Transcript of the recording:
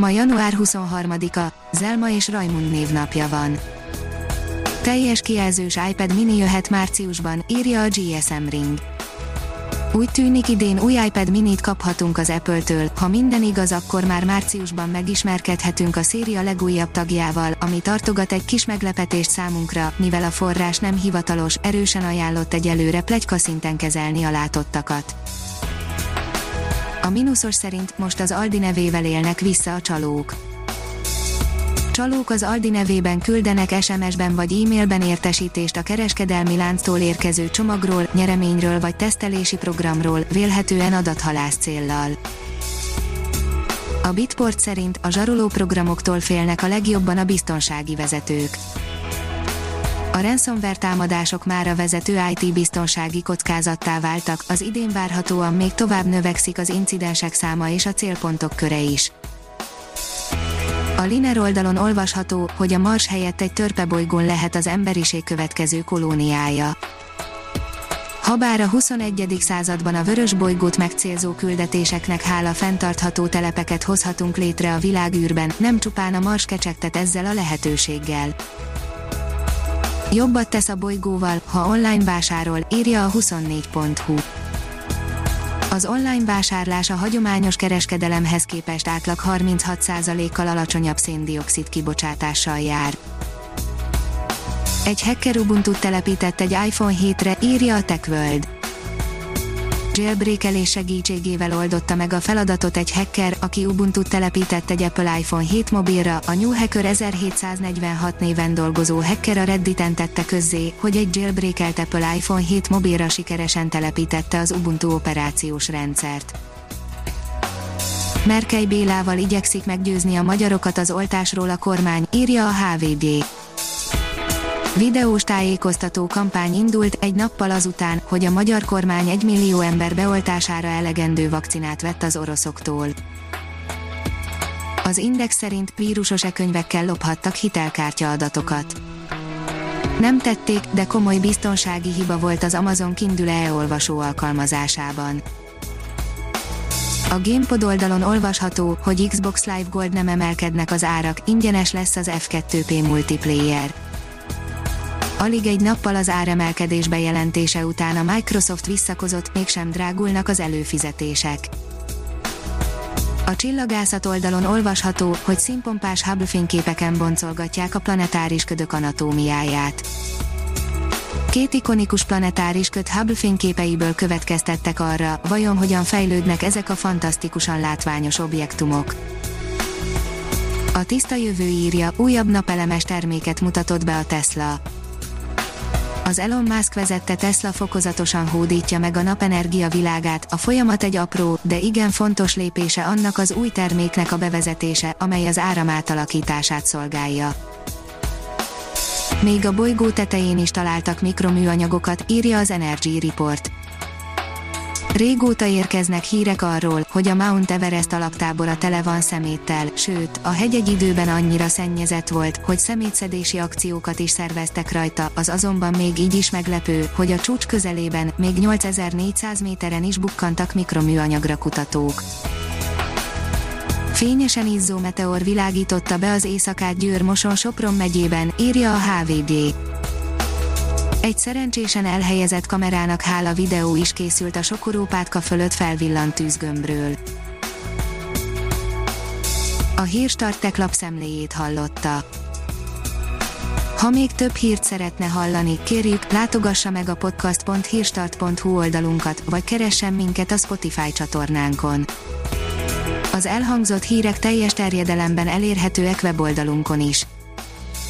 Ma január 23-a, Zelma és Rajmund névnapja van. Teljes kijelzős iPad mini jöhet márciusban, írja a GSM Ring. Úgy tűnik idén új iPad minit kaphatunk az Apple-től, ha minden igaz akkor már márciusban megismerkedhetünk a széria legújabb tagjával, ami tartogat egy kis meglepetést számunkra, mivel a forrás nem hivatalos, erősen ajánlott egyelőre plegyka szinten kezelni a látottakat. A mínuszos szerint most az Aldi nevével élnek vissza a csalók. Csalók az Aldi nevében küldenek SMS-ben vagy e-mailben értesítést a kereskedelmi lánctól érkező csomagról, nyereményről vagy tesztelési programról, vélhetően adathalász céllal. A Bitport szerint a zsaroló programoktól félnek a legjobban a biztonsági vezetők. A ransomware támadások már a vezető IT biztonsági kockázattá váltak, az idén várhatóan még tovább növekszik az incidensek száma és a célpontok köre is. A Liner oldalon olvasható, hogy a Mars helyett egy törpebolygón lehet az emberiség következő kolóniája. Habár a 21. században a vörös bolygót megcélzó küldetéseknek hála fenntartható telepeket hozhatunk létre a világűrben, nem csupán a Mars kecsegtet ezzel a lehetőséggel. Jobbat tesz a bolygóval, ha online vásárol, írja a 24.hu. Az online vásárlás a hagyományos kereskedelemhez képest átlag 36%-kal alacsonyabb széndiokszid kibocsátással jár. Egy hacker ubuntu telepített egy iPhone 7-re, írja a TechWorld jailbreakelés segítségével oldotta meg a feladatot egy hacker, aki ubuntu telepített egy Apple iPhone 7 mobilra, a New Hacker 1746 néven dolgozó hacker a Redditen tette közzé, hogy egy jailbreakelt Apple iPhone 7 mobilra sikeresen telepítette az Ubuntu operációs rendszert. Merkely Bélával igyekszik meggyőzni a magyarokat az oltásról a kormány, írja a HVG. Videós tájékoztató kampány indult egy nappal azután, hogy a magyar kormány egy millió ember beoltására elegendő vakcinát vett az oroszoktól. Az Index szerint vírusos e-könyvekkel lophattak hitelkártya adatokat. Nem tették, de komoly biztonsági hiba volt az Amazon Kindle e-olvasó alkalmazásában. A Gamepod oldalon olvasható, hogy Xbox Live Gold nem emelkednek az árak, ingyenes lesz az F2P multiplayer. Alig egy nappal az áremelkedés bejelentése után a Microsoft visszakozott, mégsem drágulnak az előfizetések. A csillagászat oldalon olvasható, hogy színpompás Hubble fényképeken boncolgatják a planetáris ködök anatómiáját. Két ikonikus planetáris köd Hubble fényképeiből következtettek arra, vajon hogyan fejlődnek ezek a fantasztikusan látványos objektumok. A tiszta jövő írja, újabb napelemes terméket mutatott be a Tesla az Elon Musk vezette Tesla fokozatosan hódítja meg a napenergia világát, a folyamat egy apró, de igen fontos lépése annak az új terméknek a bevezetése, amely az áram átalakítását szolgálja. Még a bolygó tetején is találtak mikroműanyagokat, írja az Energy Report. Régóta érkeznek hírek arról, hogy a Mount Everest alaptábora tele van szeméttel, sőt, a hegy egy időben annyira szennyezett volt, hogy szemétszedési akciókat is szerveztek rajta, az azonban még így is meglepő, hogy a csúcs közelében, még 8400 méteren is bukkantak mikroműanyagra kutatók. Fényesen izzó meteor világította be az éjszakát Győr-Moson Sopron megyében, írja a HVG. Egy szerencsésen elhelyezett kamerának hála videó is készült a Sokorópátka fölött felvillant tűzgömbről. A hírstartek lapszemléjét hallotta. Ha még több hírt szeretne hallani, kérjük, látogassa meg a podcast.hírstart.hu oldalunkat, vagy keressen minket a Spotify csatornánkon. Az elhangzott hírek teljes terjedelemben elérhetőek weboldalunkon is